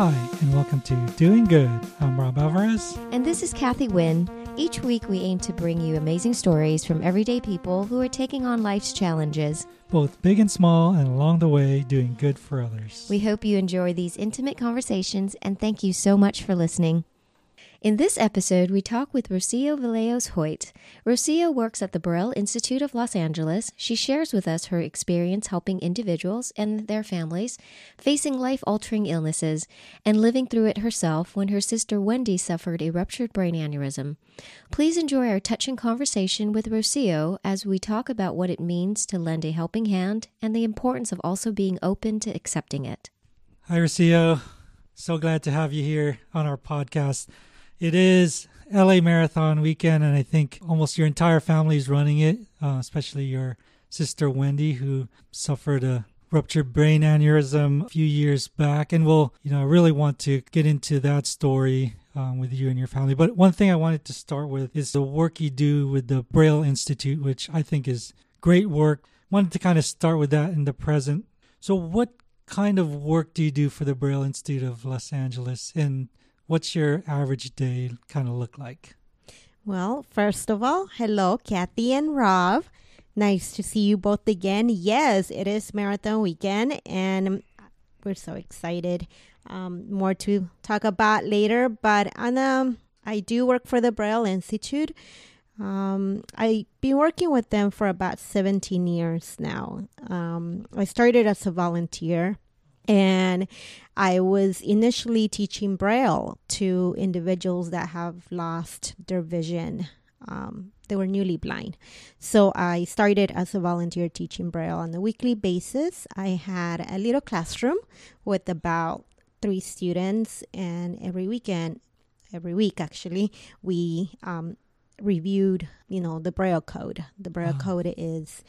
Hi, and welcome to Doing Good. I'm Rob Alvarez. And this is Kathy Wynn. Each week, we aim to bring you amazing stories from everyday people who are taking on life's challenges. Both big and small, and along the way, doing good for others. We hope you enjoy these intimate conversations, and thank you so much for listening. In this episode, we talk with Rocio Vallejos Hoyt. Rocio works at the Braille Institute of Los Angeles. She shares with us her experience helping individuals and their families facing life altering illnesses and living through it herself when her sister Wendy suffered a ruptured brain aneurysm. Please enjoy our touching conversation with Rocio as we talk about what it means to lend a helping hand and the importance of also being open to accepting it. Hi, Rocio. So glad to have you here on our podcast. It is LA Marathon weekend, and I think almost your entire family is running it, uh, especially your sister Wendy, who suffered a ruptured brain aneurysm a few years back. And we'll, you know, really want to get into that story um, with you and your family. But one thing I wanted to start with is the work you do with the Braille Institute, which I think is great work. Wanted to kind of start with that in the present. So, what kind of work do you do for the Braille Institute of Los Angeles? And what's your average day kind of look like? Well, first of all, hello, Kathy and Rob. Nice to see you both again. Yes, it is marathon weekend, and we're so excited. Um, more to talk about later, but um, I do work for the Braille Institute. Um, I've been working with them for about 17 years now. Um, I started as a volunteer and I was initially teaching Braille to individuals that have lost their vision. Um, they were newly blind. So I started as a volunteer teaching Braille on a weekly basis. I had a little classroom with about three students, and every weekend, every week actually, we um, reviewed, you know, the Braille code. The Braille uh-huh. code is,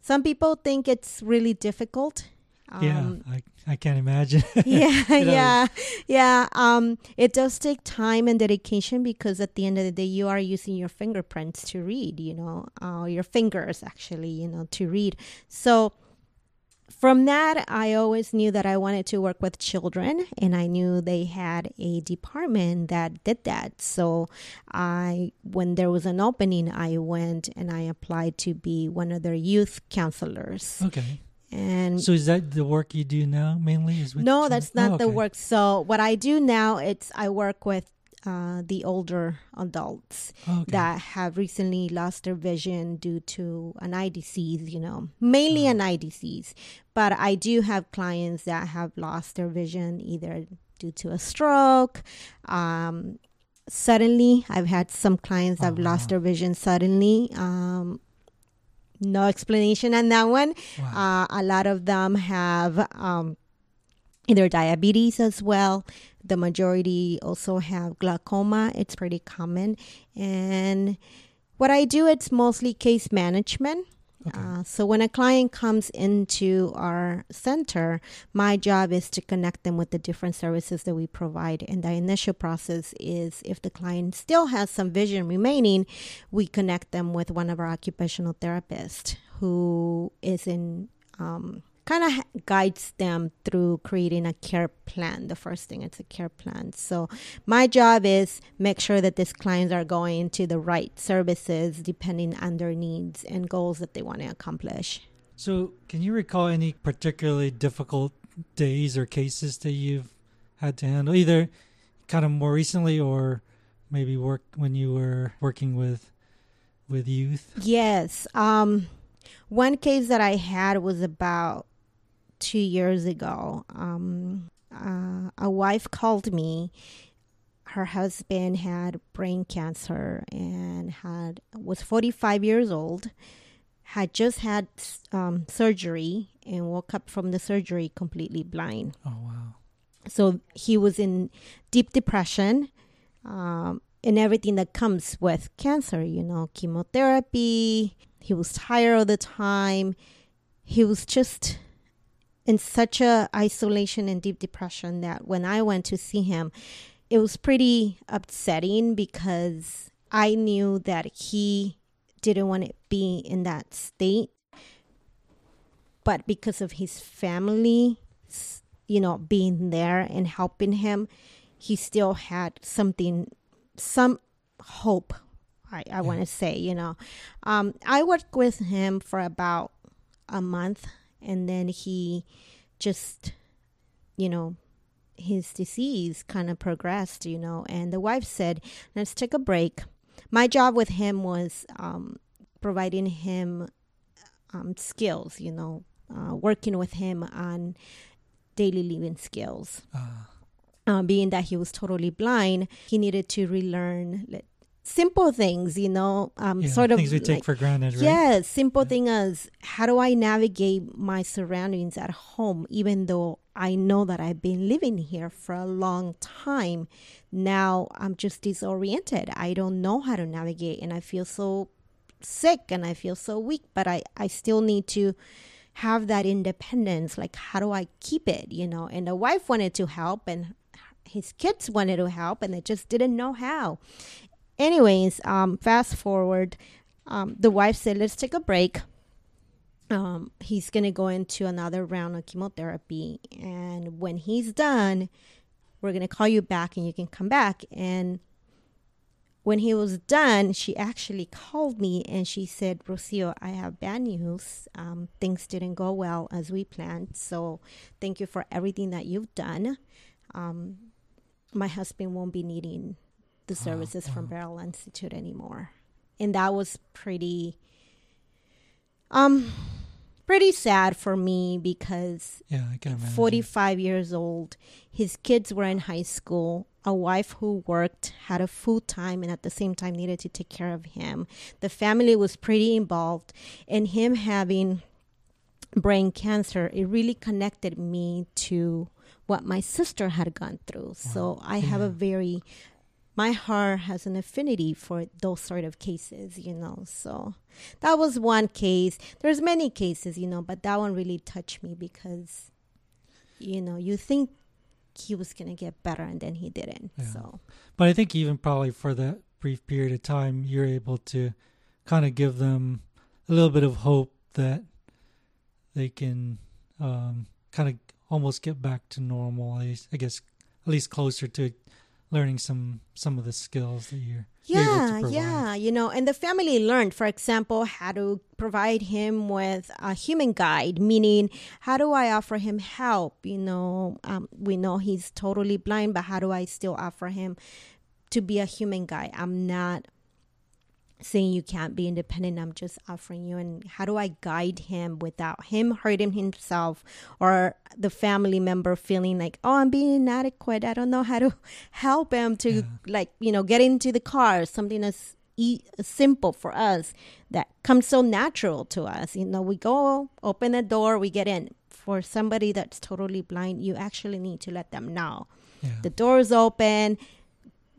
some people think it's really difficult um, yeah, I, I can't imagine. yeah, yeah, yeah. Um, it does take time and dedication because at the end of the day, you are using your fingerprints to read. You know, uh, your fingers actually, you know, to read. So from that, I always knew that I wanted to work with children, and I knew they had a department that did that. So, I, when there was an opening, I went and I applied to be one of their youth counselors. Okay. And so is that the work you do now mainly? Is with no, that's not oh, okay. the work. So what I do now, it's I work with uh, the older adults okay. that have recently lost their vision due to an eye disease, you know, mainly uh-huh. an eye disease. But I do have clients that have lost their vision either due to a stroke. Um, suddenly, I've had some clients that have lost uh-huh. their vision suddenly. Um, no explanation on that one. Wow. Uh, a lot of them have um, either diabetes as well. The majority also have glaucoma. It's pretty common. And what I do, it's mostly case management. Okay. Uh, so when a client comes into our center, my job is to connect them with the different services that we provide. And the initial process is if the client still has some vision remaining, we connect them with one of our occupational therapists who is in um, kind of guides them through creating a care plan. The first thing it's a care plan. So my job is make sure that these clients are going to the right services depending on their needs and goals that they want to accomplish. So can you recall any particularly difficult days or cases that you've had to handle either kind of more recently or maybe work when you were working with with youth? Yes. Um one case that I had was about two years ago. Um, uh, a wife called me. Her husband had brain cancer and had was 45 years old. Had just had um, surgery and woke up from the surgery completely blind. Oh wow! So he was in deep depression. Um, and everything that comes with cancer, you know, chemotherapy. He was tired all the time. He was just in such a isolation and deep depression that when I went to see him, it was pretty upsetting because I knew that he didn't want to be in that state. But because of his family you know, being there and helping him, he still had something, some hope. I, I yeah. want to say, you know, um, I worked with him for about a month, and then he just, you know, his disease kind of progressed, you know, and the wife said, let's take a break. My job with him was um, providing him um, skills, you know, uh, working with him on daily living skills. Uh. Uh, being that he was totally blind, he needed to relearn simple things, you know, um, yeah, sort of things we take like, for granted, right? Yes, simple yeah. thing as how do I navigate my surroundings at home, even though I know that I've been living here for a long time. Now I'm just disoriented. I don't know how to navigate, and I feel so sick and I feel so weak, but I, I still need to have that independence. Like, how do I keep it, you know? And the wife wanted to help, and his kids wanted to help, and they just didn't know how. Anyways, um, fast forward, um, the wife said, let's take a break. Um, he's to go into another round of chemotherapy. And when he's done, we're to call you back and you can come back. And when he was done, she actually called me and she said, Rocio, I have bad news. Um, things didn't go well as we planned. So thank you for everything that you've done. Um, my husband won't be needing the services wow. from Braille Institute anymore. And that was pretty um pretty sad for me because yeah, I can imagine. 45 years old, his kids were in high school a wife who worked, had a full time, and at the same time needed to take care of him. The family was pretty involved, and him having brain cancer, it really connected me to what my sister had gone through. Wow. So I yeah. have a very my heart has an affinity for those sort of cases, you know. So that was one case. There's many cases, you know, but that one really touched me because you know, you think he was going to get better and then he didn't. Yeah. So, but I think even probably for that brief period of time, you're able to kind of give them a little bit of hope that they can um, kind of almost get back to normal. At least, I guess at least closer to learning some some of the skills that you're yeah yeah you know and the family learned for example how to provide him with a human guide meaning how do i offer him help? You know um, we know he's totally blind but how do i still offer him to be a human guide? I'm not saying you can't be independent. I'm just offering you. And how do I guide him without him hurting himself or the family member feeling like, oh, I'm being inadequate. I don't know how to help him to, yeah. like, you know, get into the car, something as e- simple for us that comes so natural to us. You know, we go, open the door, we get in. For somebody that's totally blind, you actually need to let them know. Yeah. The door is open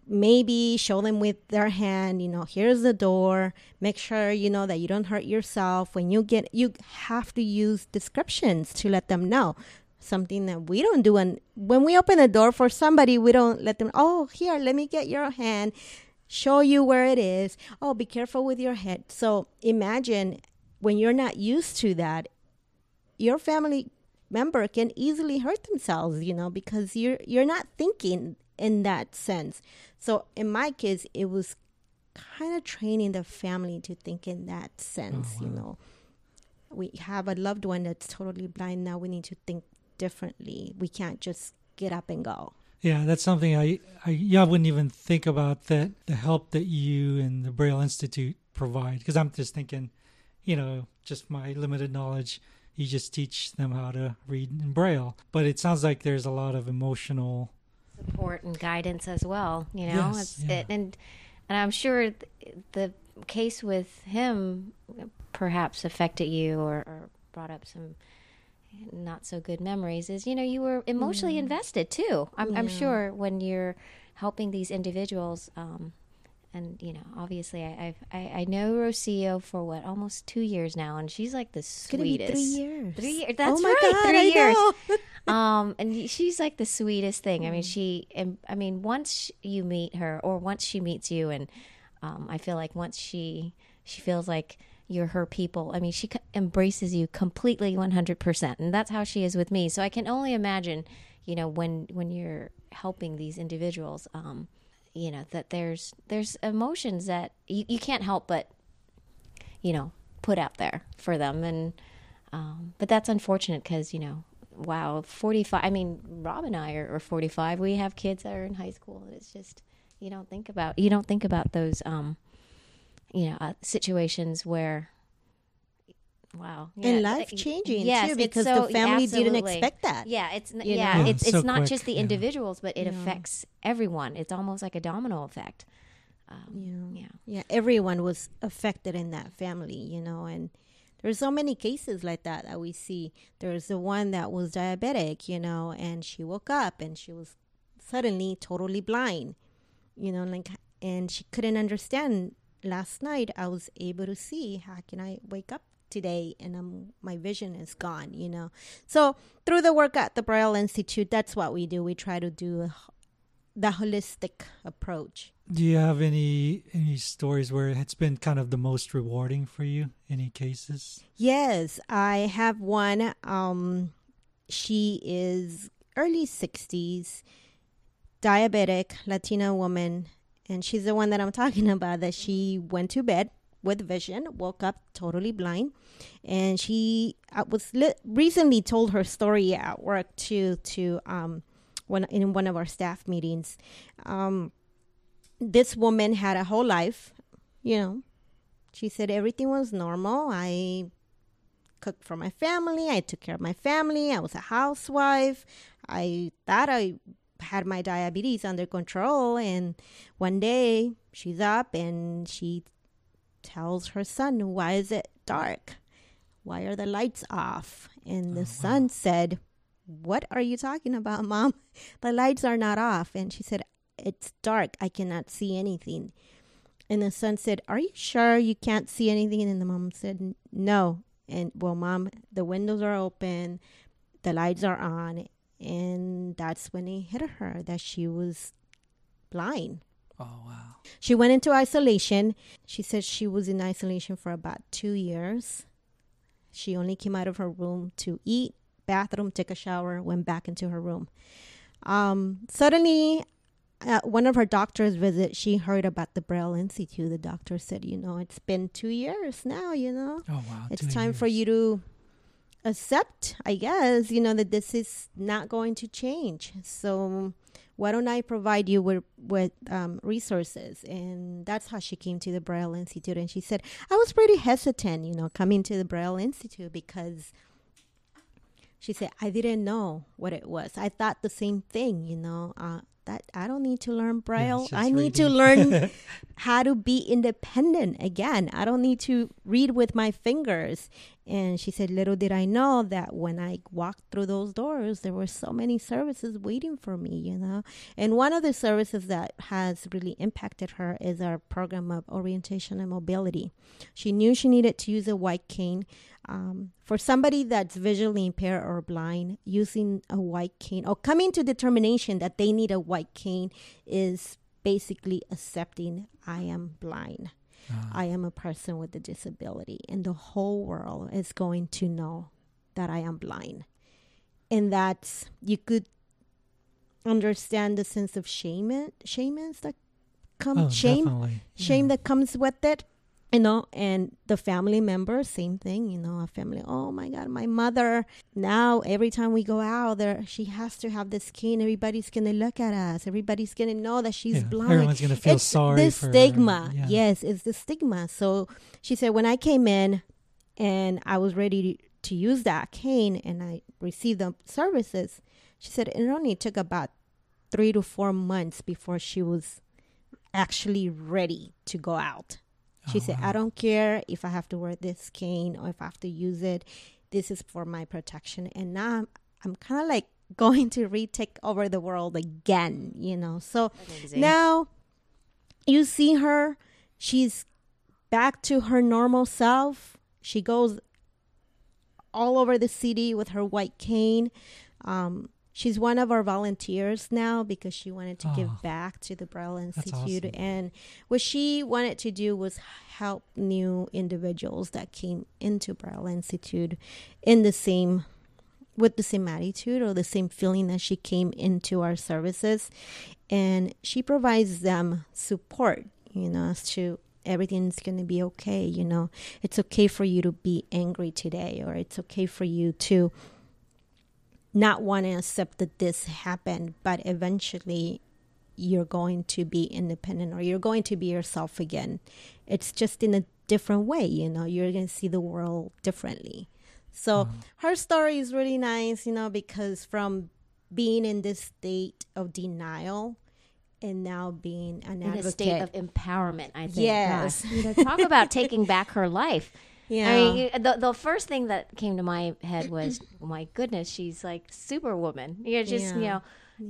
maybe show them with their hand you know here's the door. Make sure you know that you don't hurt yourself. When you get you have to use descriptions to let them know. Something that we don't do and when we open the door for somebody we don't let them oh here let me get your hand. Show you where it is. Oh be careful with your head. So imagine when you're not used to that your family member can easily hurt themselves you know because you're you're not thinking in that sense. So in my case, it was kind of training the family to think in that sense, oh, wow. you uh-huh. know. We have a loved one that's totally blind now. We need to think differently. We can't just get up and go. Yeah, that's something I, I yeah, I wouldn't even think about that the help that you and the Braille Institute provide because I'm just thinking, you know, just my limited knowledge, you just teach them how to read in Braille. But it sounds like there's a lot of emotional support and guidance as well. You know, yes, yeah. it, and and I'm sure the case with him perhaps affected you or, or, brought up some not so good memories. Is you know you were emotionally mm. invested too. I'm, yeah. I'm, sure when you're helping these individuals. Um, and you know, obviously, I, I've, I I know Rocio for what almost two years now, and she's like the sweetest. three years. Three years. That's oh right. God, three I years. um, and she's like the sweetest thing. I mean, mm. she. And I mean, once you meet her, or once she meets you, and um, I feel like once she she feels like you're her people. I mean, she embraces you completely 100%. And that's how she is with me. So I can only imagine, you know, when when you're helping these individuals, um, you know, that there's there's emotions that you, you can't help but you know, put out there for them and um, but that's unfortunate because, you know, wow, 45 I mean, Rob and I are, are 45. We have kids that are in high school. It's just you don't think about you don't think about those um you know uh, situations where wow yeah, and life changing yes, too because so, the family absolutely. didn't expect that yeah it's you yeah know? it's it's so not quick. just the individuals but it yeah. affects everyone it's almost like a domino effect um, yeah. yeah yeah everyone was affected in that family you know and there's so many cases like that that we see there's the one that was diabetic you know and she woke up and she was suddenly totally blind you know like and she couldn't understand last night I was able to see how can I wake up today and um, my vision is gone, you know. So through the work at the Braille Institute, that's what we do. We try to do the holistic approach. Do you have any any stories where it's been kind of the most rewarding for you? Any cases? Yes, I have one. Um, she is early sixties, diabetic Latina woman and she's the one that I'm talking about that she went to bed with vision, woke up totally blind, and she was li- recently told her story at work too to um one in one of our staff meetings. Um, this woman had a whole life, you know. She said everything was normal. I cooked for my family. I took care of my family. I was a housewife. I thought I had my diabetes under control. And one day she's up and she tells her son, Why is it dark? Why are the lights off? And the oh, son wow. said, What are you talking about, mom? The lights are not off. And she said, It's dark. I cannot see anything. And the son said, Are you sure you can't see anything? And the mom said, No. And well, mom, the windows are open, the lights are on, and that's when it hit her that she was blind. Oh, wow. She went into isolation. She said she was in isolation for about two years. She only came out of her room to eat, bathroom, take a shower, went back into her room. Um, suddenly, at one of her doctor's visits, she heard about the Braille Institute. The doctor said, You know, it's been two years now, you know. Oh, wow. It's time years. for you to accept, I guess, you know, that this is not going to change. So why don't I provide you with with um, resources? And that's how she came to the Braille Institute. And she said, I was pretty hesitant, you know, coming to the Braille Institute because she said I didn't know what it was. I thought the same thing, you know. Uh, that I don't need to learn braille. Yeah, I need reading. to learn how to be independent again. I don't need to read with my fingers. And she said, Little did I know that when I walked through those doors, there were so many services waiting for me, you know. And one of the services that has really impacted her is our program of orientation and mobility. She knew she needed to use a white cane. Um, for somebody that's visually impaired or blind, using a white cane or coming to determination that they need a white cane is basically accepting I am blind. I am a person with a disability, and the whole world is going to know that I am blind. And that you could understand the sense of shame, shame that come, oh, shame, shame yeah. that comes with it you know and the family member same thing you know a family oh my god my mother. Now every time we go out there she has to have this cane everybody's gonna look at us. Everybody's gonna know that she's yeah, blind. everyone's gonna feel it's sorry the stigma. Yeah. yes it's the stigma. So she said when i came in and i was ready to, to use that cane and i received the services she said it only took about three to four months before she was actually ready to go out she oh, said, wow. I don't care if I have to wear this cane or if I have to use it. This is for my protection. And now I'm, I'm kind of like going to retake over the world again, you know. So now you see her, she's back to her normal self. She goes all over the city with her white cane. Um, she's one of our volunteers now because she wanted to Oh. give ah, back to the Braille Institute. awesome. And what she wanted to do was help new individuals that came into Braille Institute in the same with the same attitude or the same feeling that she came into our services and she provides them support you know as to everything's going to be okay you know it's okay for you to be angry today or it's okay for you to not want to accept that this happened but eventually you're going to be independent or you're going to be yourself again it's just in a different way you know you're going to see the world differently so mm-hmm. her story is really nice you know because from being in this state of denial and now being an in advocate a state of empowerment. I think. Yes. You know, talk about taking back her life. Yeah I mean, you- the the first thing that came to my head was, my goodness, she's like superwoman. You're just you Yeah. know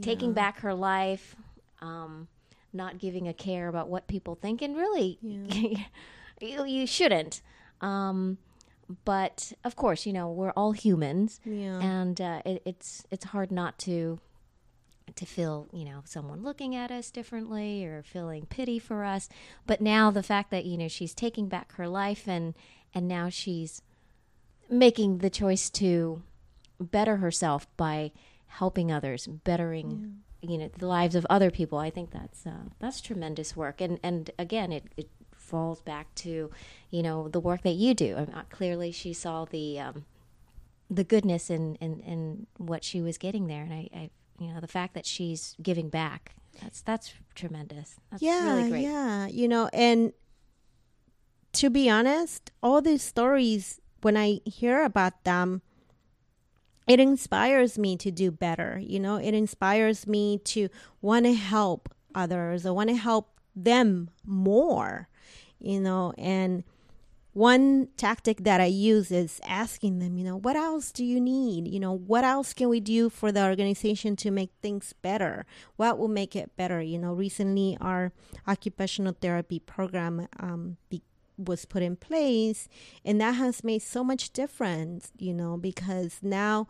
taking back her life, um, not giving a care about what people think, and really, you, you shouldn't. Um, but of course, you know we're all humans, Yeah. and uh, it, it's it's hard not to to feel you know someone looking at us differently or feeling pity for us but now the fact that you know she's taking back her life and and now she's making the choice to better herself by helping others bettering you know the lives of other people. I think that's uh, that's tremendous work. And and again it, it falls back to you know the work that you do. Uh, clearly she saw the um, the goodness in, in, in what she was getting there. And I, I you know the fact that she's giving back that's that's tremendous. That's yeah, really great. yeah. You know, and to be honest, all these stories, when I hear about them, it inspires me to do better. You know, it inspires me to want to help others. I want to help them more, you know, and one tactic that I use is asking them, you know, what else do you need? You know, what else can we do for the organization to make things better? What will make it better? You know, recently our occupational therapy program um, was put in place, and that has made so much difference, you know, because now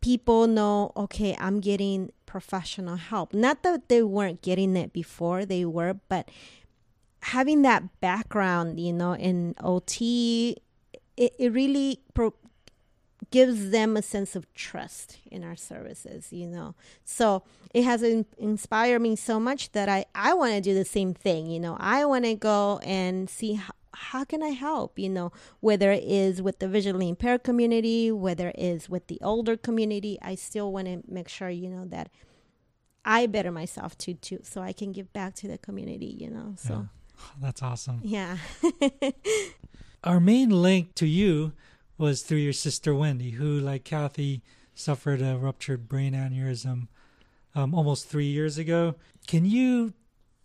people know, okay, I'm getting professional help. Not that they weren't getting it before, they were, but having that background, you know, in OT, it, it really pro- gives them a sense of trust in our services, you know. So it has in- inspired me so much that I, I want to do the same thing, you know. I want to go and see how, how can I help, you know, whether it is with the visually impaired community, whether it is with the older community, I still want to make sure, you know, that I better myself too, too, so I can give back to the community, you know. So. That's awesome. Yeah. Our main link to you was through your sister Wendy, who, like Kathy, suffered a ruptured brain aneurysm um, almost three years ago. Can you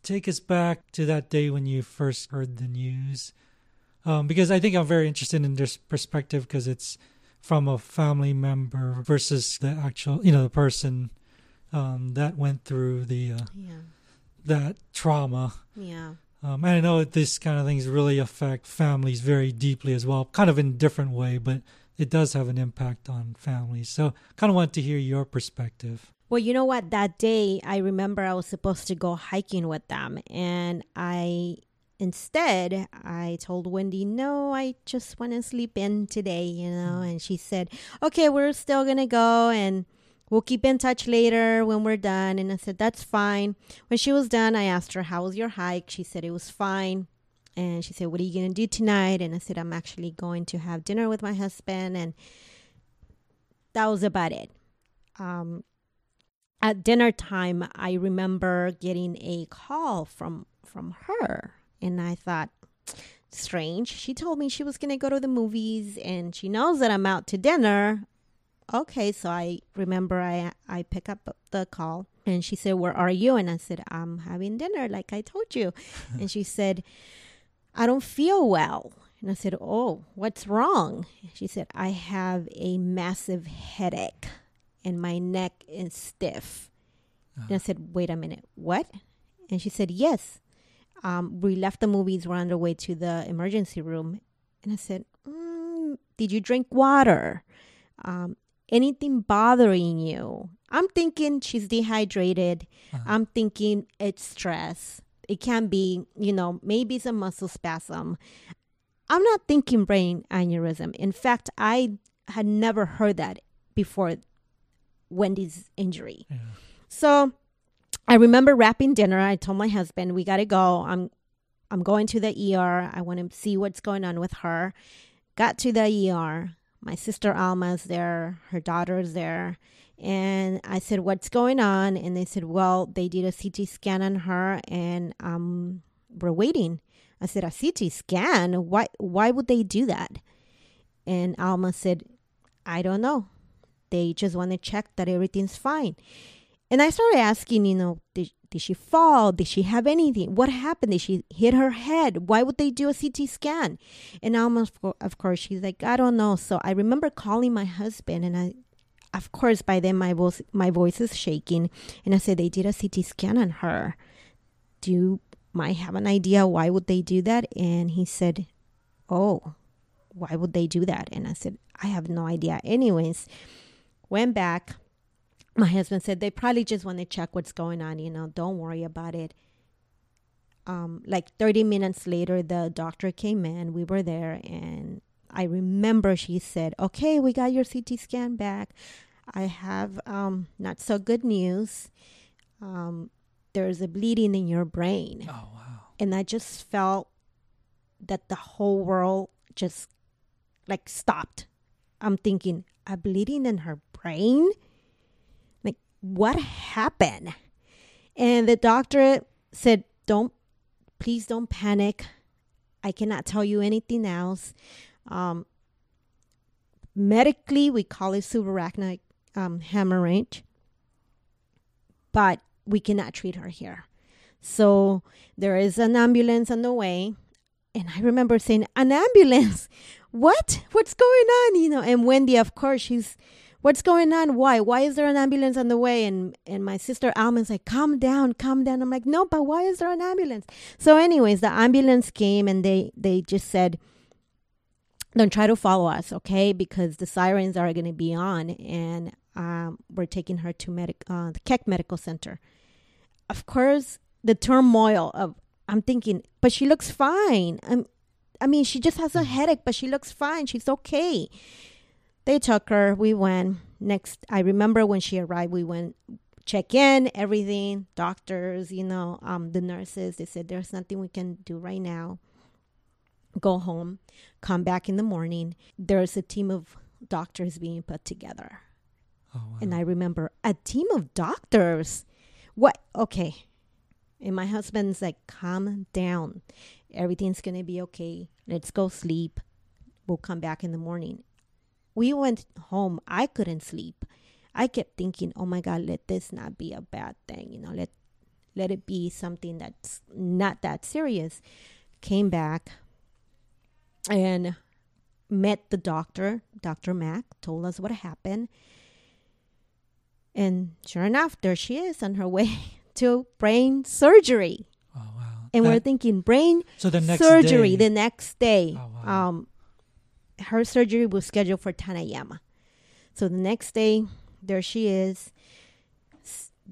take us back to that day when you first heard the news? Um, because I think I'm very interested in this perspective because it's from a family member versus the actual, you know, the person um, that went through the uh, yeah. that trauma. Yeah. Um, and I know that this kind of things really affect families very deeply as well, kind of in a different way, but it does have an impact on families. So, kind of want to hear your perspective. Well, you know what? That day, I remember I was supposed to go hiking with them, and I instead I told Wendy, "No, I just want to sleep in today," you know. And she said, "Okay, we're still gonna go, and we'll keep in touch later when we're done." And I said, "That's fine." When she was done, I asked her, "How was your hike?" She said it was fine. And she said, What are you going to do tonight? And I said, I'm actually going to have dinner with my husband. And that was about it. Um, at dinner time, I remember getting a call from from her, and I thought, strange. She told me she was going to go to the movies, and she knows that I'm out to dinner. Okay, so I remember I I pick up the call, and she said, "Where are you?" And I said, "I'm having dinner, like I told you." and she said, "I don't feel well." And I said, "Oh, what's wrong?" She said, "I have a massive headache." and my neck is stiff. And I said, wait a minute, what? And she said, yes. Um, we left the movies, we're on the way to the emergency room. And I said, mm, did you drink water? Um, anything bothering you? I'm thinking she's dehydrated. Uh-huh. I'm thinking it's stress. It can be, you know, maybe it's a muscle spasm. I'm not thinking brain aneurysm. In fact, I had never heard that before Wendy's injury. Yeah. So I remember wrapping dinner. I told my husband, "We got to go. I'm I'm going to the ER. I want to see what's going on with her." Got to the ER. My sister Alma's there. Her daughter's there. And I said, "What's going on?" And they said, "Well, they did a CT scan on her, and um, we're waiting." I said, "A CT scan? Why? Why would they do that?" And Alma said, "I don't know. They just want to check that everything's fine." And I started asking, you know, did, did she fall? Did she have anything? What happened? Did she hit her head? Why would they do a CT scan? And almost, of course, she's like, I don't know. So I remember calling my husband, and I, of course, by then my voice, my voice is shaking, and I said they did a CT scan on her. Do you might have an idea why would they do that? And he said, Oh, why would they do that? And I said, I have no idea. Anyways, went back my husband said they probably just want to check what's going on you know don't worry about it. Um, like 30 minutes later the doctor came in we were there and i remember she said okay we got your ct scan back. I have um, not so good news. Um, there's a bleeding in your brain. Oh wow. And i just felt that the whole world just like stopped. I'm thinking a bleeding in her brain what happened? And the doctor said, Don't, please don't panic. I cannot tell you anything else. Um, medically, we call it subarachnoid um, hemorrhage, but we cannot treat her here. So there is an ambulance on the way. And I remember saying, An ambulance? What? What's going on? You know, and Wendy, of course, she's what's going on? Why? Why is there an ambulance on the way? And and my sister Alma's like, calm down, calm down. I'm like, no, but why is there an ambulance? So, anyways, the ambulance came and they they just said, don't try to follow us, okay? Because the sirens are going to be on, and um, we're taking her to medic uh, the Keck Medical Center. Of course, the turmoil of I'm thinking, but she looks fine. I'm, I mean, she just has a headache, but she looks fine. She's okay they took her. We went. Next, I remember when she arrived, we went check in, everything, doctors, you know, um, the nurses. They said there's nothing we can do right now. Go home, come back in the morning. There's a team of doctors being put together. Oh, wow. And I remember a team of doctors. What? Okay. And my husband's like, calm down. Everything's going to be okay. Let's go sleep. We'll come back in the morning we went home. I couldn't sleep. I kept thinking, "Oh my God, let this not be a bad thing. You know, let let it be something that's not that serious." Came back and met the doctor, Dr. Mack, told us what happened. And sure enough, there she is on her way to brain surgery. Oh wow! And that, we're thinking brain so the next surgery day. the next day. Oh, wow. Um, her surgery was scheduled for 10 a.m. So the next day, there she is.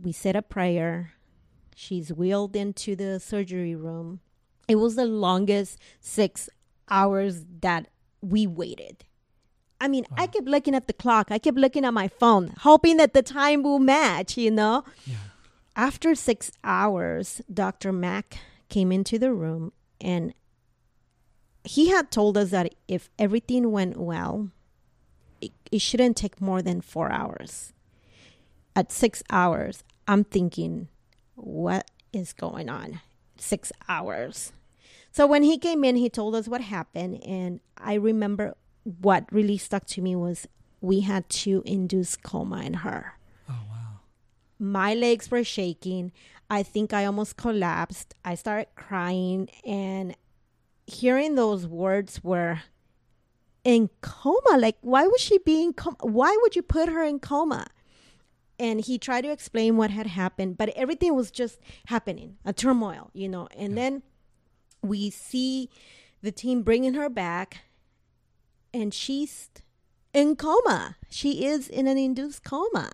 We said a prayer. She's wheeled into the surgery room. It was the longest six hours that we waited. I mean, wow. I kept looking at the clock. I kept looking at my phone, hoping that the time will match, you know? Yeah. After six hours, Dr. Mack came into the room and he had told us that if everything went well, it, it shouldn't take more than four hours. At six hours, I'm thinking, what is going on? Six hours. So when he came in, he told us what happened. And I remember what really stuck to me was we had to induce coma in her. Oh, wow. My legs were shaking. I think I almost collapsed. I started crying and hearing those words were in coma. Like, why was she being coma? Why would you put her in coma? And he tried to explain what had happened, but everything was just happening, a turmoil, you know. And yeah. then we see the team bringing her back, and she's in coma. She is in an induced coma.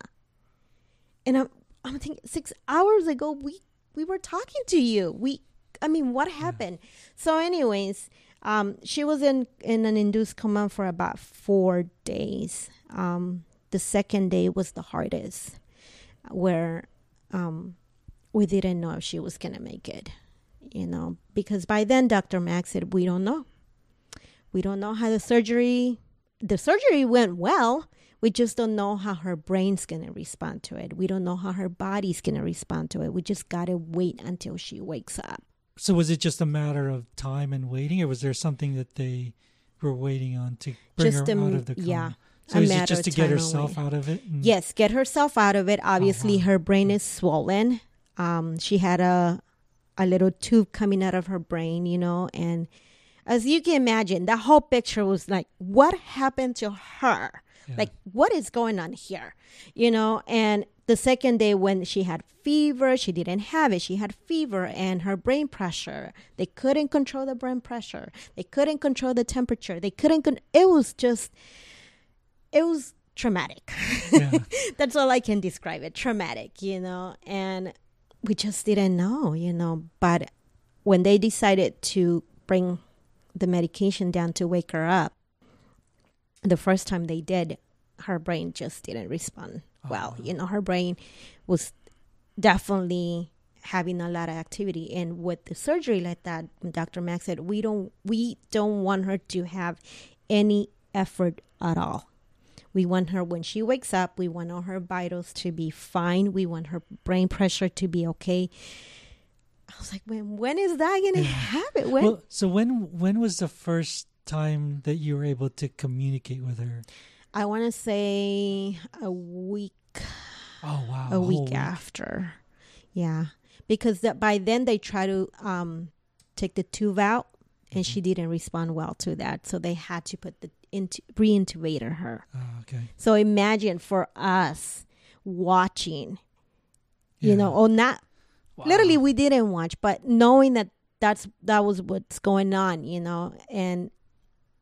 And I'm I'm thinking six hours ago we we were talking to you. We I mean what happened? Yeah. So anyways, um, she was in in an induced coma for about four days. Um, the second day was the hardest, where um, we didn't know if she was gonna make it. You know, because by then Dr. Mack said we don't know. We don't know how the surgery the surgery went well. We just don't know how her brain's going to respond to it. We don't know how her body's going to respond to it. We just got to wait until she wakes up. So, was it just a matter of time and waiting, or was there something that they were waiting on to bring just her a, out of the coma? Yeah. So, is it just to get herself out of it? And... Yes, get herself out of it. Obviously, oh, wow. her brain is swollen. Um, she had a a little tube coming out of her brain, you know, and as you can imagine, the whole picture was like, what happened to her? Yeah. Like, what is going on here? You know, and the second day when she had fever, she didn't have it. She had fever and her brain pressure. They couldn't control the brain pressure. They couldn't control the temperature. They couldn't, con- it was just, it was traumatic. Yeah. That's all I can describe it traumatic, you know, and we just didn't know, you know. But when they decided to bring the medication down to wake her up. The first time they did, her brain just didn't respond well. Uh-huh. You know, her brain was definitely having a lot of activity and with the surgery like that dr mack said we don't we don't want her to have any effort at all we want her when she wakes up we want all her vitals to be fine we want her brain pressure to be okay I was like, when when is that going to yeah. happen? When? Well, so when when was the first time that you were able to communicate with her? I want to say a week. Oh wow! A, week, week, after, yeah, because that by then they try to um, take the tube out, and mm-hmm. she didn't respond well to that, so they had to put the into reintubator her. Oh, okay. So imagine for us watching, yeah. you know, or not Wow. Literally, we didn't watch, but knowing that that's that was what's going on, you know, and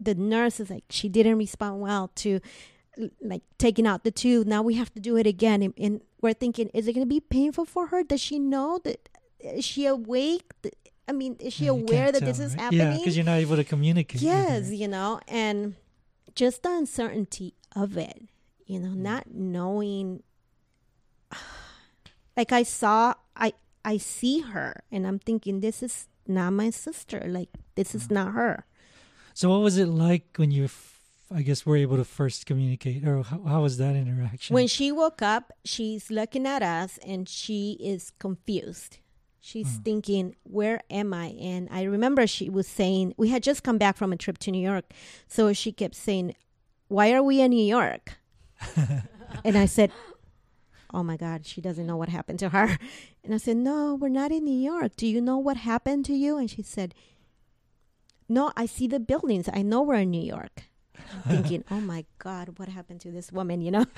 the nurse is like, she didn't respond well to like taking out the tube. Now we have to do it again, and, and we're thinking, is it going to be painful for her? Does she know that? Is she awake? I mean, is she yeah, aware that tell, this is right? happening? Yeah, because you're not able to communicate. Yes, you know, and just the uncertainty of it, you know, mm. not knowing. Like I saw, I I see her and I'm thinking, this is not my sister. Like, this is not her. So, what was it like when you, I guess, were able to first communicate, or how, how was that interaction? When she woke up, she's looking at us and she is confused. She's hmm. thinking, Where am I? And I remember she was saying, We had just come back from a trip to New York. So she kept saying, Why are we in New York? and I said, oh my God, she doesn't know what happened to her. And I said, no, we're not in New York. Do you know what happened to you? And she said, no, I see the buildings. I know we're in New York. I'm thinking, oh my God, what happened to this woman, you know?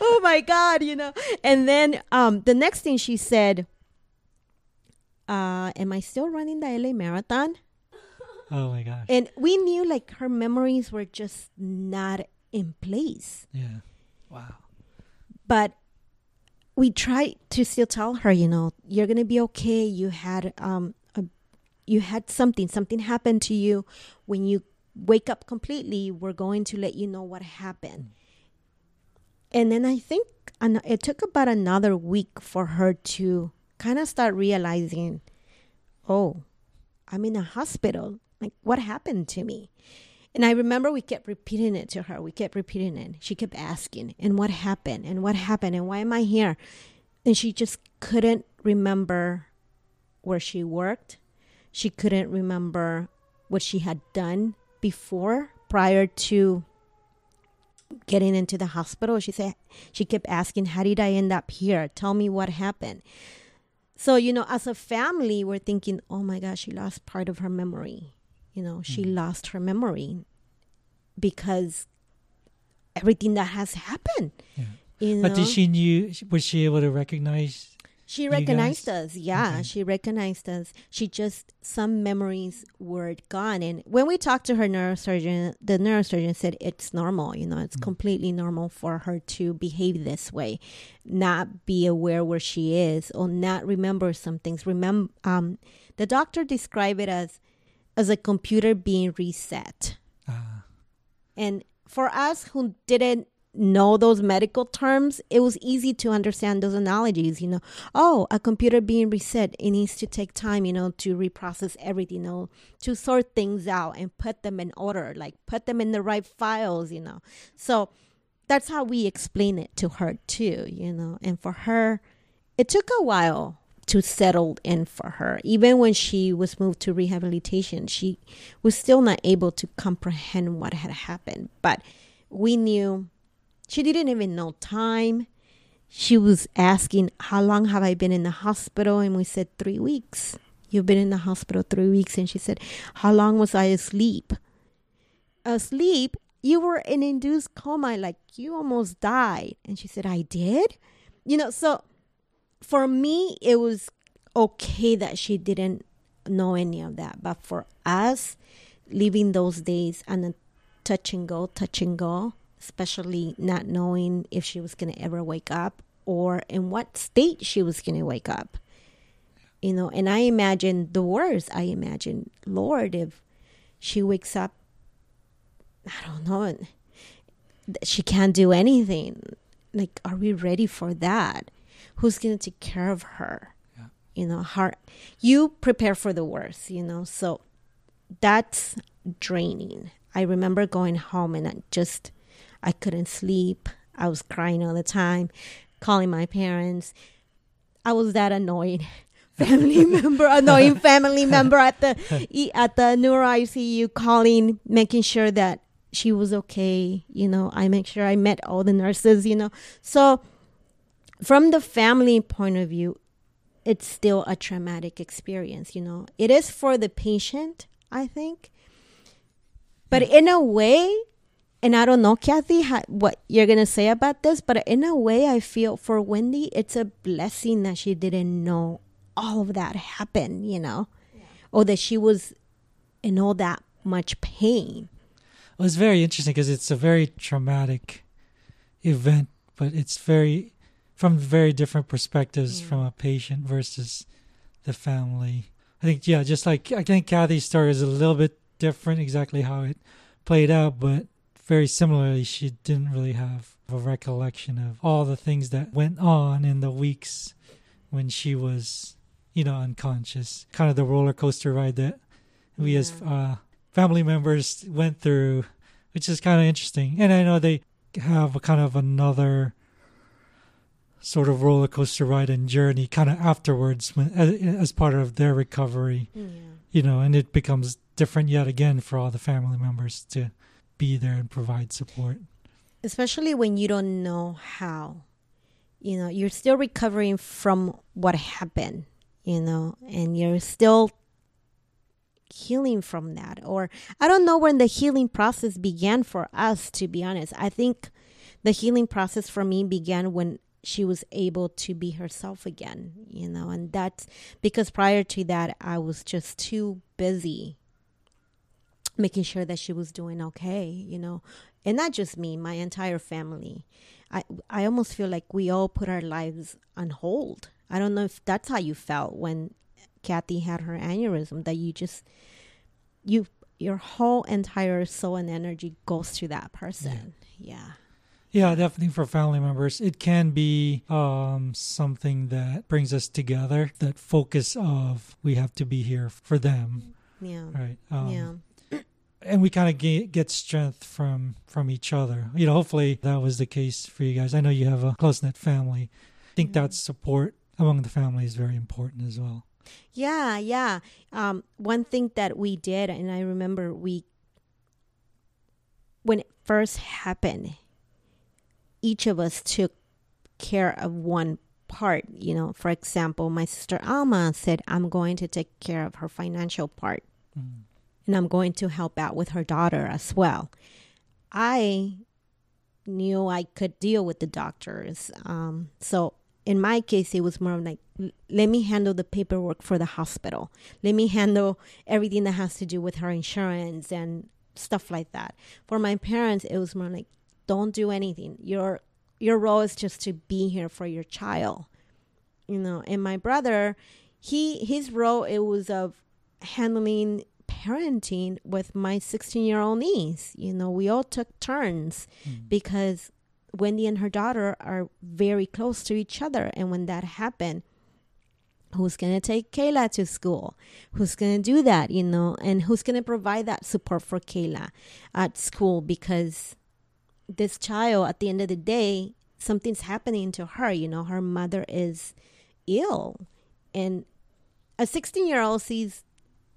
oh my God, you know? And then um, the next thing she said, uh, am I still running the LA Marathon? Oh my gosh. And we knew like her memories were just not in place. Yeah. Wow. But we tried to still tell her, you know, you're gonna be okay. You had um, you had something. Something happened to you. When you wake up completely, we're going to let you know what happened. And then I think it took about another week for her to kind of start realizing, oh, I'm in a hospital. Like, what happened to me? And I remember we kept repeating it to her. We kept repeating it. She kept asking, and what happened? And what happened? And why am I here? And she just couldn't remember where she worked. She couldn't remember what she had done before prior to getting into the hospital. She said she kept asking, How did I end up here? Tell me what happened. So, you know, as a family, we're thinking, Oh my gosh, she lost part of her memory you know she mm. lost her memory because everything that has happened yeah. you know? but did she knew was she able to recognize She recognized us. Yeah, okay. she recognized us. She just some memories were gone. And when we talked to her neurosurgeon, the neurosurgeon said it's normal. You know, it's mm-hmm. completely normal for her to behave this way, not be aware where she is, or not remember some things. Remember, um, the doctor described it as as a computer being reset. Uh. And for us who didn't know those medical terms, it was easy to understand those analogies. You know, oh, a computer being reset, it needs to take time, you know, to reprocess everything, you know, to sort things out and put them in order, like put them in the right files, you know. So that's how we explain it to her too, you know. And for her, it took a while to settle in for her. Even when she was moved to rehabilitation, she was still not able to comprehend what had happened. But we knew she didn't even know time. She was asking, How long have I been in the hospital? And we said, Three weeks. You've been in the hospital three weeks. And she said, How long was I asleep? Asleep? You were in induced coma, like you almost died. And she said, I did? You know, so for me, it was okay that she didn't know any of that. But for us, living those days and a touch and go, touch and go, especially not knowing if she was going to ever wake up or in what state she was going to wake up. You know, and I imagine the worst. I imagine, Lord, if she wakes up, I don't know, she can't do anything. Like, are we ready for that? Who's going to take care of her? Yeah. You know, her, you prepare for the worst, you know, so that's draining. I remember going home and I just I couldn't sleep. I was crying all the time, calling my parents. I was that annoyed family member, annoying family member at the at the neuro ICU, calling, making sure that she was okay. You know, I make sure I met all the nurses. You know, so from the family point of view, it's still a traumatic experience. You know, it is for the patient, I think, but hmm. in a way, and I don't know, Kathy, how, what you're going to say about this, but in a way, I feel for Wendy, it's a blessing that she didn't know all of that happened, you know, yeah. or that she was in all that much pain. Well, it's very interesting because it's a very traumatic event, but it's very from very different perspectives yeah. from a patient versus the family. I think, yeah, just like I think Kathy's story is a little bit different, exactly how it played out, but very similarly, she didn't really have a recollection of all the things that went on in the weeks when she was, you know, unconscious. Kind of the roller coaster ride that we yeah. as uh, family members went through, which is kind of interesting. And I know they have a kind of another sort of roller coaster ride and journey kind of afterwards when as, as part of their recovery. Yeah. You know, and it becomes different yet again for all the family members to be there and provide support. Especially when you don't know how. You know, you're still recovering from what happened, you know, and you're still healing from that. Or I don't know when the healing process began for us, to be honest. I think the healing process for me began when she was able to be herself again, you know, and that's because prior to that, I was just too busy making sure that she was doing okay, you know, and not just me, my entire family. I I almost feel like we all put our lives on hold. I don't know if that's how you felt when Kathy had her aneurysm. That you just you your whole entire soul and energy goes to that person. Yeah. yeah. Yeah, definitely for family members. It can be um, something that brings us together, that focus of we have to be here for them. Yeah. Right. Um, yeah and we kind of get, get strength from from each other. You know, hopefully that was the case for you guys. I know you have a close knit family. I think mm-hmm. that support among the family is very important as well. Yeah, yeah. Um, one thing that we did, and I remember we, when it first happened, each of us took care of one part. You know, for example, my sister Alma said, I'm going to take care of her financial part. Mm and I'm going to help out with her daughter as well. I knew I could deal with the doctors. Um, so in my case, it was more like, let me handle the paperwork for the hospital. Let me handle everything that has to do with her insurance and stuff like that. For my parents, it was more like, don't do anything. Your your role is just to be here for your child. You know, and my brother, he his role it was of handling parenting with my 16 year old niece. You know, we all took turns mm. because Wendy and her daughter are very close to each other. And when that happened, who's going to take Kayla to school? Who's going to do that, you know? And who's going to provide that support for Kayla at school? Because this child, at the end of the day, something's happening to her, you know, her mother is ill. And a 16 year old sees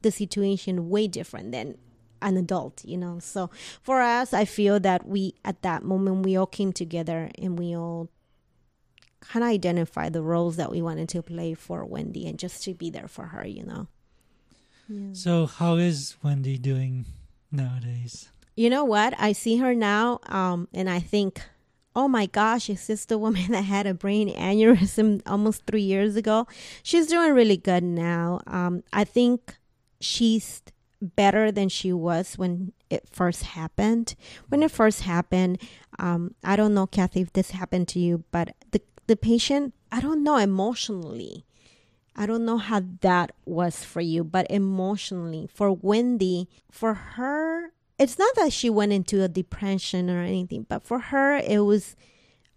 the situation way different than an adult, you know. So for us, I feel that we, at that moment, we all came together and we all kind of identify the roles that we wanted to play for Wendy and just to be there for her, you know. Yeah. So, how is Wendy doing nowadays? You know what? I see her now, um, and I think, oh my gosh, is this the woman that had a brain aneurysm almost three years ago? She's doing really good now. Um, I think she's better than she was when it first happened. When it first happened, um, I don't know, Kathy, if this happened to you, but the the patient, I don't know emotionally. I don't know how that was for you, but emotionally, for Wendy, for her, it's not that she went into a depression or anything, but for her, it was,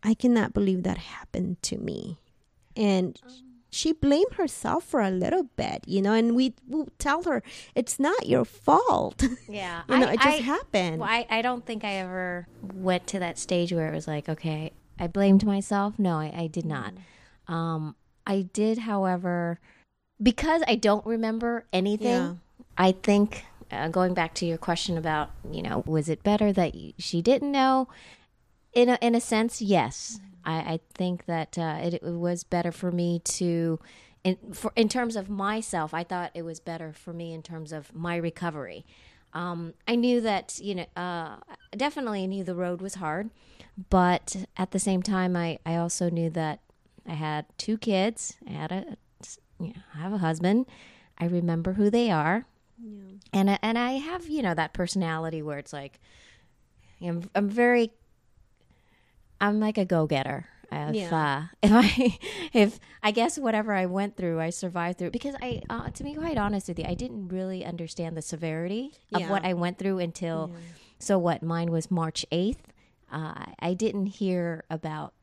I cannot believe that happened to me. And she blamed herself for a little bit, you know, and we will tell her it's not your fault. Yeah. you know, I, it just I, happened. Well, I, I don't think I ever went to that stage where it was like, okay, I blamed myself. No, I, I did not. Mm. Um, I did, however, because I don't remember anything, yeah. I think, uh, going back to your question about, you know, was it better that she didn't know? In a, in a sense, yes. I, I think that uh, it, it, was better for me to, in, for, in terms of myself, I thought it was better for me in terms of my recovery. Um, I knew that, you know, uh, definitely knew the road was hard, but at the same time, I, I also knew that I had two kids. I had a, you know, I have a husband. I remember who they are. Yeah. And, and I have, you know, that personality where it's like, I'm, I'm very I'm like a go getter. If yeah. uh, if I if I guess whatever I went through, I survived through because I uh, to be quite honest with you, I didn't really understand the severity of yeah. what I went through until yeah. so what mine was March eighth. Uh, I didn't hear about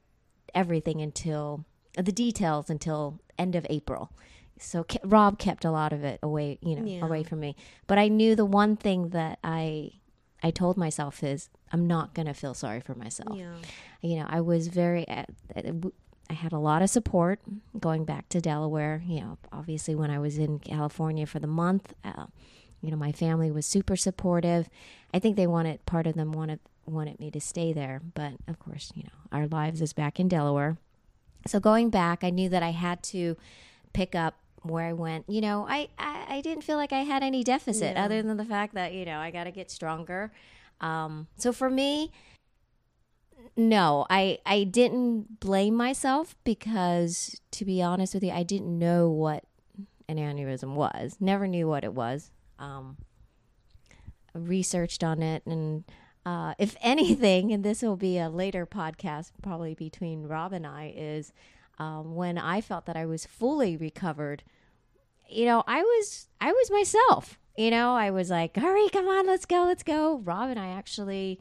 everything until the details until end of April. So Rob kept a lot of it away, you know, away from me. But I knew the one thing that I I told myself is I'm not going to feel sorry for myself. Yeah. You know, I was very, uh, I had a lot of support going back to Delaware. You know, obviously when I was in California for the month, uh, you know, my family was super supportive. I think they wanted, part of them wanted, wanted me to stay there. But of course, you know, our lives is back in Delaware. So going back, I knew that I had to pick up where I went, you know, I, I, I, didn't feel like I had any deficit yeah. other than the fact that, you know, I got to get stronger. Um, so for me, no, I I didn't blame myself because to be honest with you, I didn't know what an aneurysm was. Never knew what it was. Um, researched on it and uh, if anything, and this will be a later podcast, probably between Rob and I, is um, when I felt that I was fully recovered. You know, I was I was myself you know, I was like, hurry, come on, let's go, let's go. Rob and I actually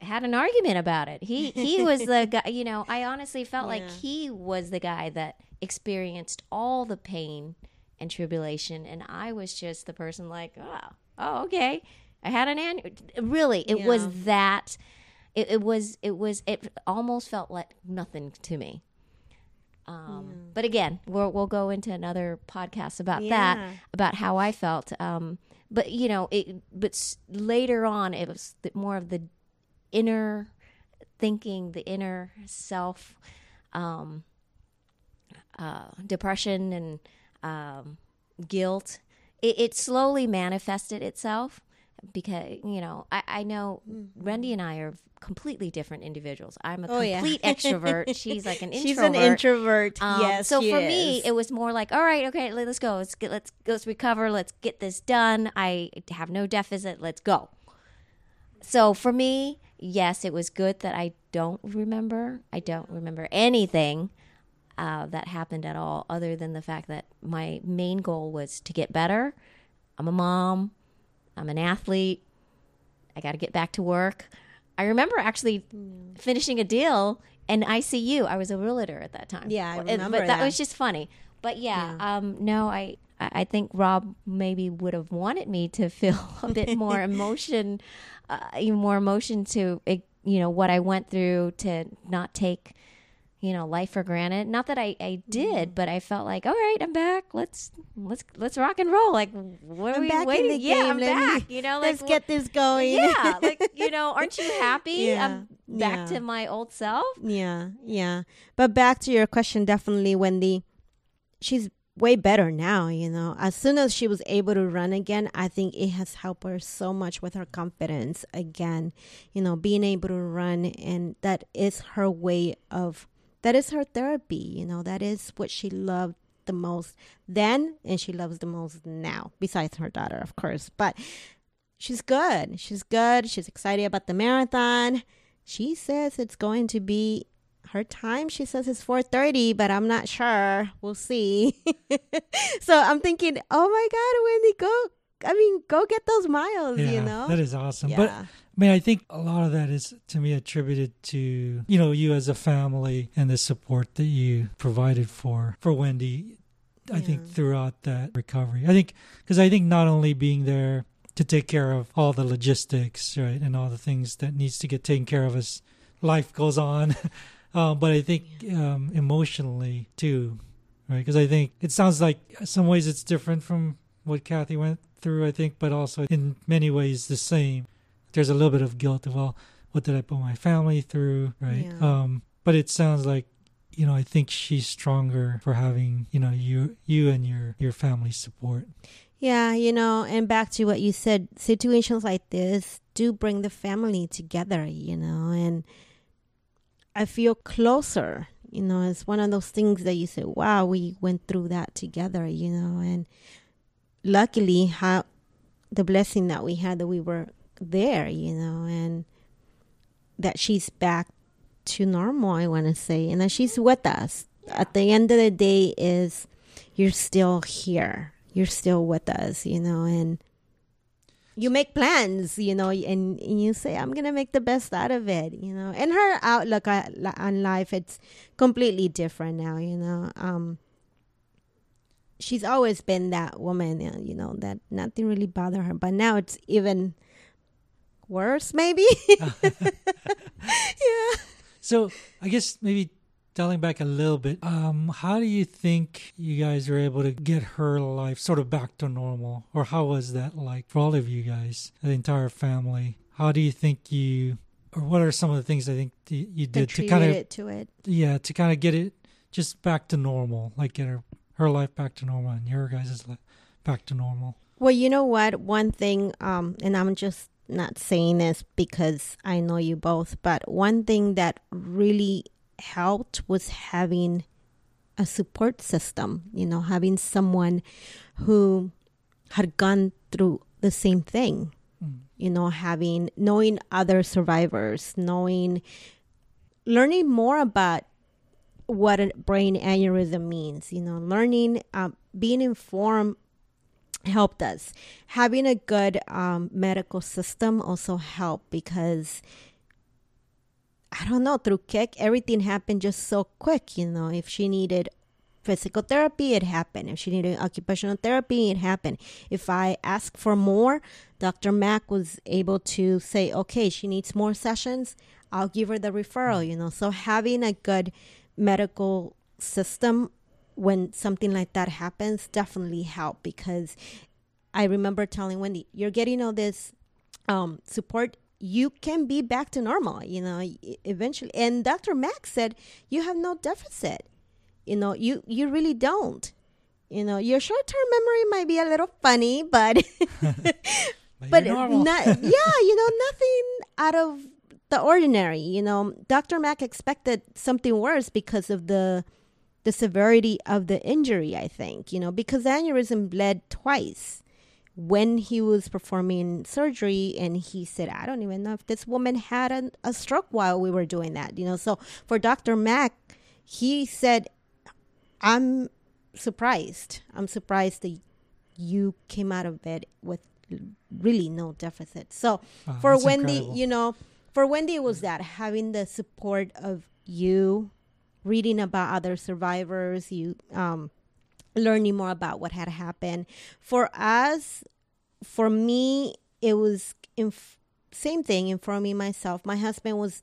had an argument about it. He he was the guy, you know, I honestly felt yeah. like he was the guy that experienced all the pain and tribulation and I was just the person like, oh, oh okay. I had an annual really, it yeah. was that it, it was it was it almost felt like nothing to me. Um, mm. But again, we'll, we'll go into another podcast about yeah. that, about how I felt. Um, but you know, it, but later on, it was more of the inner thinking, the inner self, um, uh, depression and um, guilt. It, it, slowly manifested itself because you know I, I know Mm-hmm. Wendy and I are completely different individuals. I'm a Oh, yeah. complete extrovert. She's like an introvert. She's an introvert. Um, yes. So for me, it was more like, all right, okay, let- let's go. Let's get, let's let's recover. Let's get this done. I have no deficit. Let's go. So for me, yes, it was good that I don't remember. I don't remember anything uh, that happened at all, other than the fact that my main goal was to get better. I'm a mom. I'm an athlete. I got to get back to work. I remember actually finishing a deal in ICU. I was a realtor at that time. Yeah, I remember But that, that. was just funny. But yeah, um, no, I I I think Rob maybe would have wanted me to feel a bit more emotion, uh, even more emotion to eh, you know what I went through to not take you know life for granted. Not that I, I Mm-hmm. did, but I felt like all right, I'm back. Let's let's let's rock and roll. Like what are I'm we back in waiting? the yeah, game. I'm Let me- back. You know, like Let's get this going. yeah, like you know, aren't you happy? Yeah, I'm back yeah. to my old self. Yeah, yeah. But back to your question, definitely, Wendy, she's way better now, you know. As soon as she was able to run again, I think it has helped her so much with her confidence again, you know, being able to run. And that is her way of, that is her therapy, you know, that is what she loved the most then and she loves the most now, besides her daughter, of course. But she's good. She's good. She's excited about the marathon. She says it's going to be her time. She says it's 4:30, but I'm not sure. We'll see. so I'm thinking, "Oh my god, Wendy, go I mean, go get those miles, Yeah, you know?" that is awesome. But yeah. I mean, I think a lot of that is to me attributed to you know you as a family and the support that you provided for for Wendy. I think throughout that recovery, I think because I think not only being there to take care of all the logistics, right, and all the things that needs to get taken care of as life goes on, um, but I think um, emotionally too, right? Because I think it sounds like some ways it's different from what Kathy went through. I think, but also in many ways the same there's a little bit of guilt of well what did i put my family through right Yeah. um but it sounds like you know i think she's stronger for having you know you you and your your family support Yeah, you know, and back to what you said, situations like this do bring the family together, you know, and I feel closer. You know, it's one of those things that you say, wow, we went through that together, you know, and luckily, how the blessing that we had that we were there, you know, and that she's back to normal, I want to say, and that she's with us. At the end of the day, is you're still here you're still with us, you know, and you make plans, you know, and, and you say, I'm going to make the best out of it, you know. And her outlook on life, it's completely different now, you know. Um, she's always been that woman, you know, that nothing really bothered her. But now it's even worse, maybe. yeah. so i guess maybe dialing back a little bit um how do you think you guys were able to get her life sort of back to normal or how was that like for all of you guys the entire family how do you think you or what are some of the things i think you did to kind of to it. yeah to kind of get it just back to normal like get her her life back to normal and your guys' life back to normal Well, you know what? One thing, um, and I'm just not saying this because I know you both, but one thing that really helped was having a support system, you know, having someone who had gone through the same thing, Mm. you know, having, knowing other survivors, knowing, learning more about what a brain aneurysm means, you know, learning, um, being informed helped us. Having a good um, medical system also helped because I don't know, through kick, everything happened just so quick. You know, if she needed physical therapy, it happened. If she needed occupational therapy, it happened. If I asked for more, Dr. Mack was able to say, okay, she needs more sessions. I'll give her the referral, you know. So having a good medical system when something like that happens definitely help because I remember telling Wendy, you're getting all this um, support. You can be back to normal, you know, eventually. And Dr. Mack said, you have no deficit. You know, you, you really don't. You know, your short term memory might be a little funny, but but, but not, yeah, you know, nothing out of the ordinary. You know, Dr. Mack expected something worse because of the the severity of the injury. I think you know because the aneurysm bled twice when he was performing surgery, and he said, "I don't even know if this woman had a, a stroke while we were doing that." You know, so for Dr. Mack, he said, "I'm surprised. I'm surprised that you came out of bed with really no deficit." So Wow, for Wendy, incredible. you know, for Wendy it was that having the support of you, reading about other survivors, you um, learning more about what had happened. For us, for me, it was inf- same thing. Informing myself. My husband was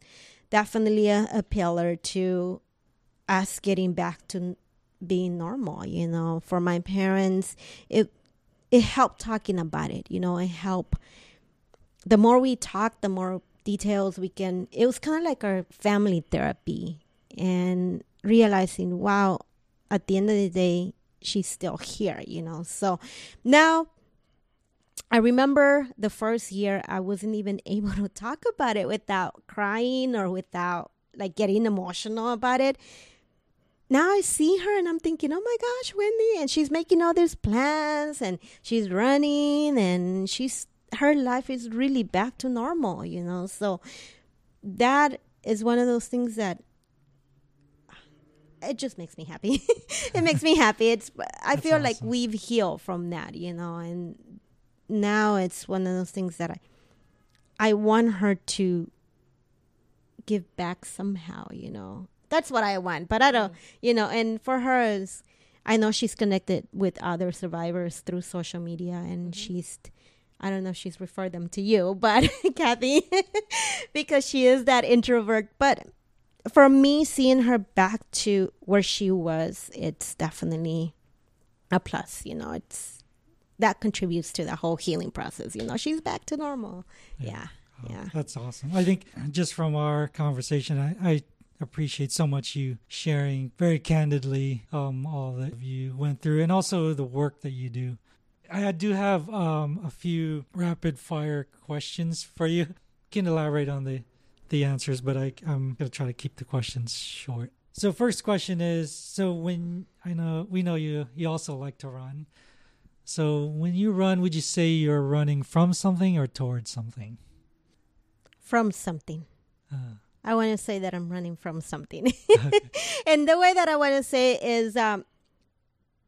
definitely a, a pillar to us getting back to being normal. You know, for my parents, it it helped talking about it. You know, it helped. The more we talk, the more details we can. It was kind of like our family therapy, and realizing, wow, at the end of the day, she's still here. You know, so now. I remember the first year I wasn't even able to talk about it without crying or without like getting emotional about it now I see her and I'm thinking, oh my gosh, Wendy, and she's making all these plans and she's running and she's her life is really back to normal, you know. So that is one of those things that it just makes me happy. it makes me happy. It's I That's feel like we've healed from that, you know, and now it's one of those things that I I want her to give back somehow, you know. That's what I want. But I don't, mm. you know, and for her is I know she's connected with other survivors through social media and mm-hmm. she's I don't know if she's referred them to you, but Kathy because she is that introvert, but for me seeing her back to where she was, it's definitely a plus, you know. It's that contributes to the whole healing process, you know. She's back to normal. Yeah. Oh, Yeah. That's awesome. I think just from our conversation, I, I appreciate so much you sharing very candidly um, all that you went through and also the work that you do. I do have um, a few rapid fire questions for you. You can elaborate on the, the answers, but I, I'm going to try to keep the questions short. So first question is so when I know we know you you also like to run. So when you run, would you say you're running from something or towards something? From something. Uh, I want to say that I'm running from something. and the way that I want to say it is um,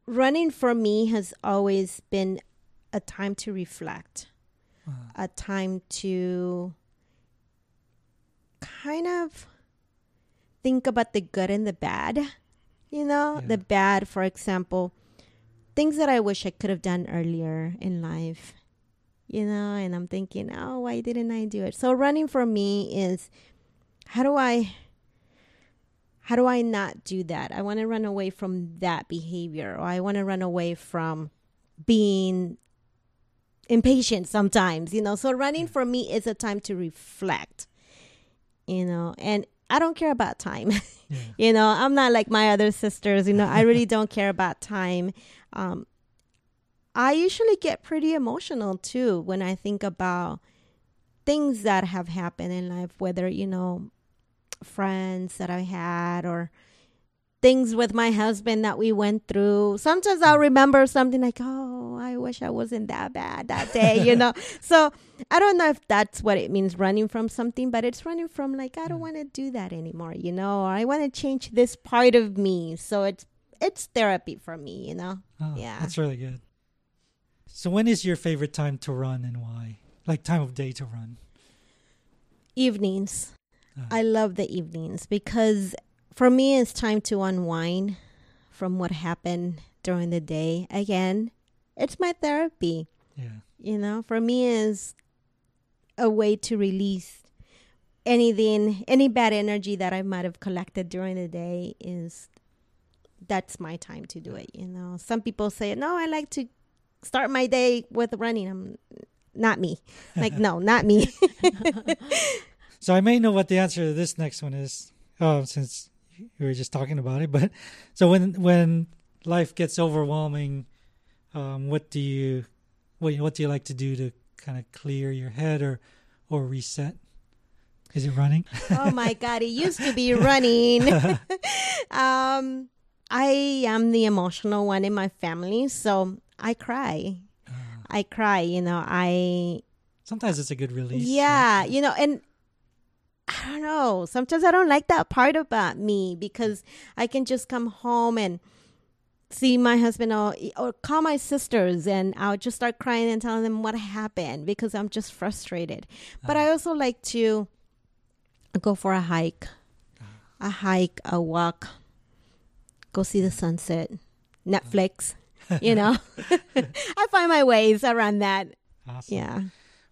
running for me has always been a time to reflect, uh, a time to kind of think about the good and the bad. You know, Yeah. the bad, for example, things that I wish I could have done earlier in life. You know, and I'm thinking, oh, why didn't I do it? So running for me is how do I how do I not do that? I want to run away from that behavior or I want to run away from being impatient sometimes, you know. So running for me is a time to reflect. You know, and I don't care about time. yeah. you know, I'm not like my other sisters, you know. I really don't care about time. Um I usually get pretty emotional too when I think about things that have happened in life, whether, you know, friends that I had or things with my husband that we went through. Sometimes I'll remember something like, oh, I wish I wasn't that bad that day, you know? so I don't know if that's what it means running from something, but it's running from like, I don't want to do that anymore, you know? Or I want to change this part of me. So it's, it's therapy for me, you know? Oh, Yeah. That's really good. So when is your favorite time to run and why? Like time of day to run? Evenings. Uh, I love the evenings because for me, it's time to unwind from what happened during the day. Again, it's my therapy. yeah. You know, for me, is a way to release anything, any bad energy that I might have collected during the day. Is that's my time to do it. You know, some people say, "No, I like to start my day with running." I'm not me. Like, no, not me. So I may know what the answer to this next one is, uh, since we were just talking about it. But so when when life gets overwhelming, um, what do you what what do you like to do to kind of clear your head or or reset? Is it running? oh my god, it used to be running. um, I am the emotional one in my family, so I cry. Uh, I cry, you know. I sometimes it's a good release. Yeah, right? you know, and I don't know. Sometimes I don't like that part about me because I can just come home and see my husband or, or call my sisters and I'll just start crying and telling them what happened because I'm just frustrated. But uh I also like to go for a hike, a hike, a walk, go see the sunset, Netflix. you know, I find my ways around that. Awesome. Yeah.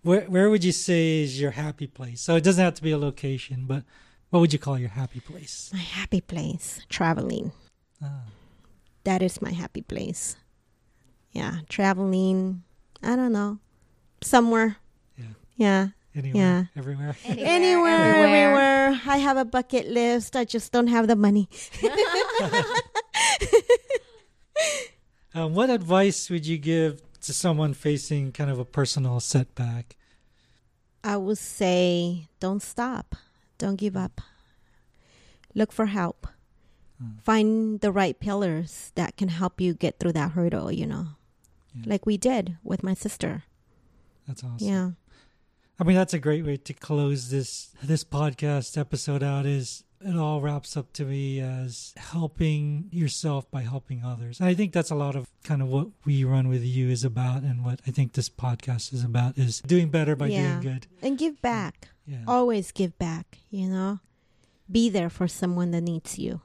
Where where would you say is your happy place? So it doesn't have to be a location, but what would you call your happy place? My happy place, traveling. Ah. That is my happy place. Yeah, traveling. I don't know, somewhere. Yeah. Yeah. Anywhere, yeah. everywhere. Anywhere, anywhere, everywhere. everywhere. I have a bucket list. I just don't have the money. um, what advice would you give to someone facing kind of a personal setback? I would say don't stop. Don't give up. Look for help. Hmm. Find the right pillars that can help you get through that hurdle, you know. Yeah. Like we did with my sister. That's awesome. Yeah. I mean, that's a great way to close this this podcast episode out. Is it all wraps up to me as helping yourself by helping others. And I think that's a lot of kind of what we run with you is about, and what I think this podcast is about is doing better by yeah. doing good and give back. Yeah. Always give back. You know, be there for someone that needs you.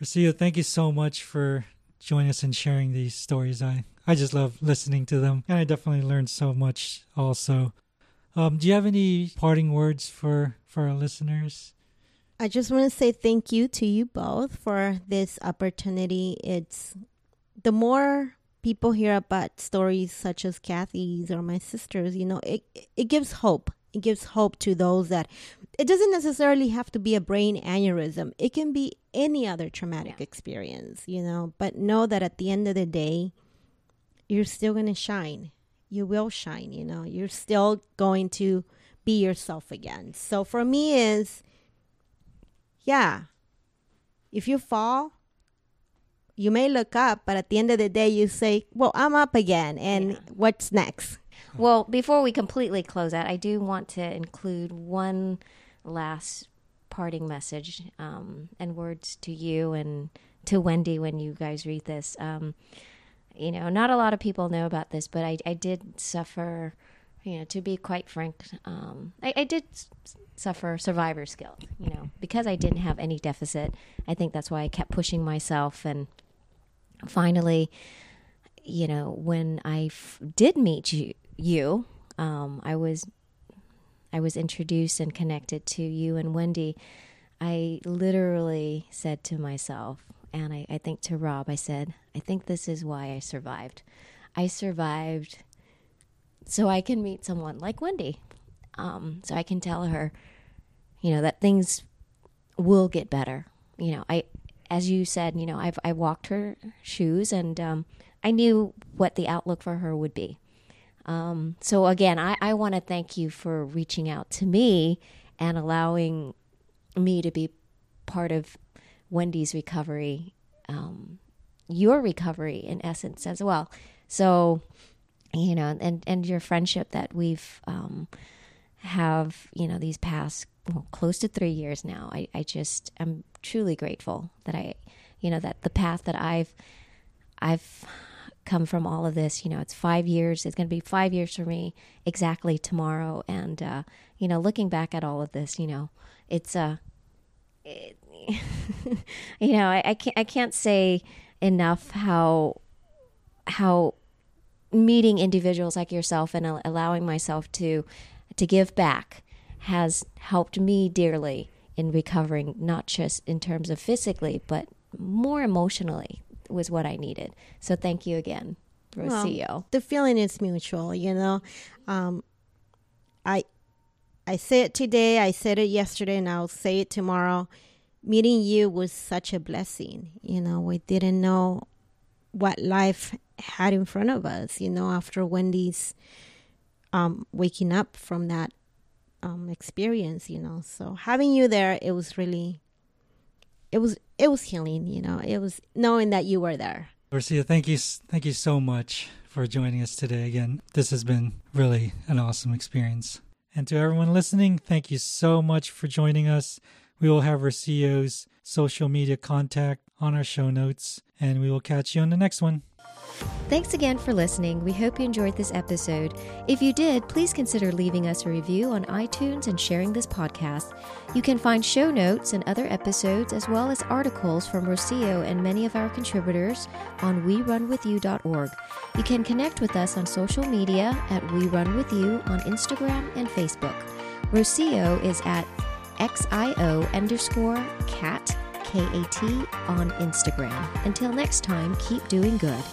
Yeah. thank you so much for joining us and sharing these stories. I I just love listening to them, and I definitely learned so much. Also, um, do you have any parting words for for our listeners? I just want to say thank you to you both for this opportunity. It's the more people hear about stories such as Kathy's or my sister's, you know, it it gives hope. It gives hope to those that it doesn't necessarily have to be a brain aneurysm. It can be any other traumatic yeah. experience, you know, but know that at the end of the day, you're still going to shine. You will shine, you know. You're still going to be yourself again. So for me is yeah. If you fall, you may look up, but at the end of the day you say, "Well, I'm up again and yeah. what's next?" Well, before we completely close out, I do want to include one last parting message um, and words to you and to Wendy when you guys read this. Um, you know, not a lot of people know about this, but I, I did suffer, you know, to be quite frank, um, I, I did suffer survivor's guilt, you know, because I didn't have any deficit. I think that's why I kept pushing myself. And finally, you know, when I f- did meet you, you um, I was I was introduced and connected to you and Wendy. I literally said to myself, and I, I think to Rob, I said, I think this is why I survived. I survived so I can meet someone like Wendy. Um, so I can tell her, you know, that things will get better. You know, I, as you said, you know, I've I walked her shoes, and um, I knew what the outlook for her would be. Um, so again, I, I want to thank you for reaching out to me and allowing me to be part of Wendy's recovery, um, your recovery in essence as well. So, you know, and and your friendship that we've um, have, you know, these past well, close to three years now. I, I just am truly grateful that I, you know, that the path that I've I've come from all of this. You know, it's five years. It's going to be five years for me exactly tomorrow. And uh, you know, looking back at all of this, you know, it's uh, you know, I, I can't I can't say enough how how meeting individuals like yourself and allowing myself to to give back has helped me dearly in recovering not just in terms of physically but more emotionally was what I needed. So thank you again, Rocio. Well, the feeling is mutual, you know. Um, I I say it today, I said it yesterday, and I'll say it tomorrow meeting you was such a blessing. You know, we didn't know what life had in front of us, you know, after Wendy's um, waking up from that um, experience, you know. So having you there, it was really, it was it was healing, you know. It was knowing that you were there. Rocio, thank you, thank you so much for joining us today. Again, this has been really an awesome experience. And to everyone listening, thank you so much for joining us. We will have Rocio's social media contact on our show notes, and we will catch you on the next one. Thanks again for listening. We hope you enjoyed this episode. If you did, please consider leaving us a review on iTunes and sharing this podcast. You can find show notes and other episodes, as well as articles from Rocio and many of our contributors on werunwithyou.org. You can connect with us on social media at We Run With You on Instagram and Facebook. Rocio is at XIO underscore cat, K A T, on Instagram. Until next time, keep doing good.